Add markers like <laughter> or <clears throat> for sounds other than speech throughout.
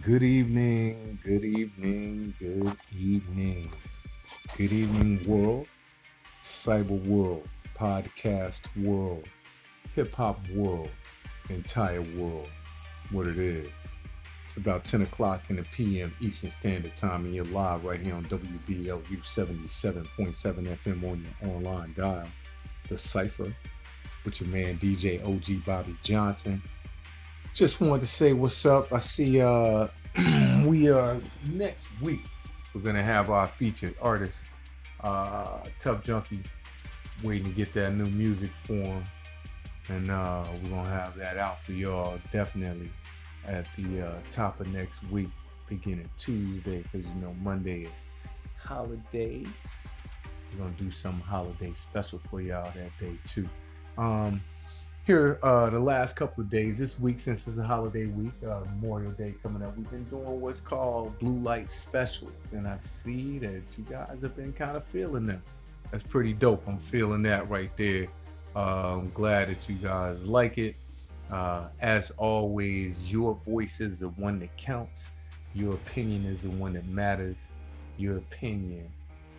Good evening, good evening, good evening. Good evening, world, cyber world, podcast world, hip hop world, entire world, what it is. It's about 10 o'clock in the PM Eastern Standard Time, and you're live right here on WBLU 77.7 FM on your online dial. The Cypher with your man DJ OG Bobby Johnson just wanted to say what's up. I see uh <clears throat> we are next week we're gonna have our featured artist, uh Tough Junkie, waiting to get that new music form. And uh we're gonna have that out for y'all definitely at the uh top of next week, beginning Tuesday, because you know Monday is holiday. We're gonna do some holiday special for y'all that day too. Um here uh, the last couple of days this week since it's a holiday week uh, memorial day coming up we've been doing what's called blue light specials. And i see that you guys have been kind of feeling them that's pretty dope. I'm feeling that right there. Uh, i'm glad that you guys like it. Uh, as always your voice is the one that counts. Your opinion is the one that matters. Your opinion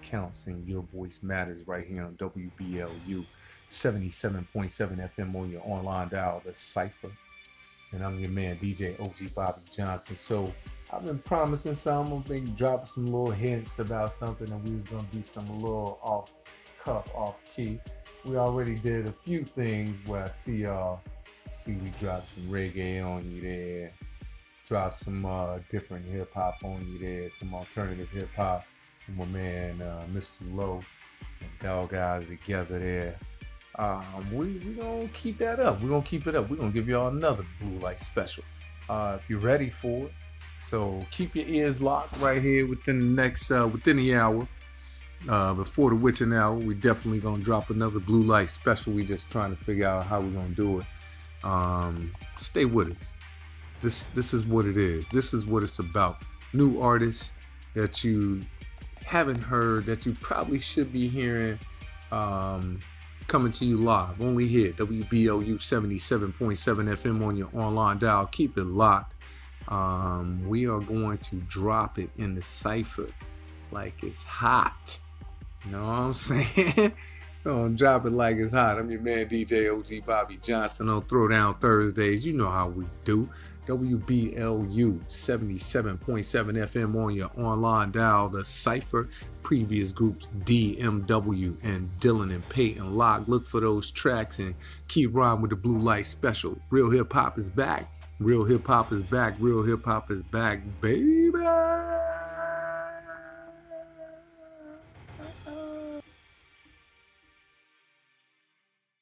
counts and your voice matters right here on wblu 77.7 FM on your online dial, the Cypher. And I'm your man, DJ OG Bobby Johnson. So I've been promising some, I've been dropping some little hints about something, and we was gonna do some little off cuff, off key. We already did a few things where I see y'all. See, we dropped some reggae on you there, dropped some uh, different hip hop on you there, some alternative hip hop my man uh, Mr. Low and Dog Guys together there. Um, we we gonna keep that up. We're gonna keep it up. We're gonna give y'all another blue light special. Uh, if you're ready for it. So keep your ears locked right here within the next uh, within the hour. Uh, before the witching hour, we definitely gonna drop another blue light special. We just trying to figure out how we're gonna do it. Um, stay with us. This this is what it is. This is what it's about. New artists that you haven't heard that you probably should be hearing. Um, coming to you live only here WBLU 77.7 FM on your online dial. Keep it locked. Um, we are going to drop it in the cipher like it's hot. You know what I'm <laughs> saying? Don't drop it like it's hot. I'm your man DJ OG Bobby Johnson on Throwdown Thursdays. You know how we do. WBLU 77.7 FM on your online dial. The Cypher previous groups DMW and Dylan and Peyton Lock. Look for those tracks and keep riding with the Blue Light Special. Real hip hop is back. Real hip hop is back. Real hip hop is back, baby.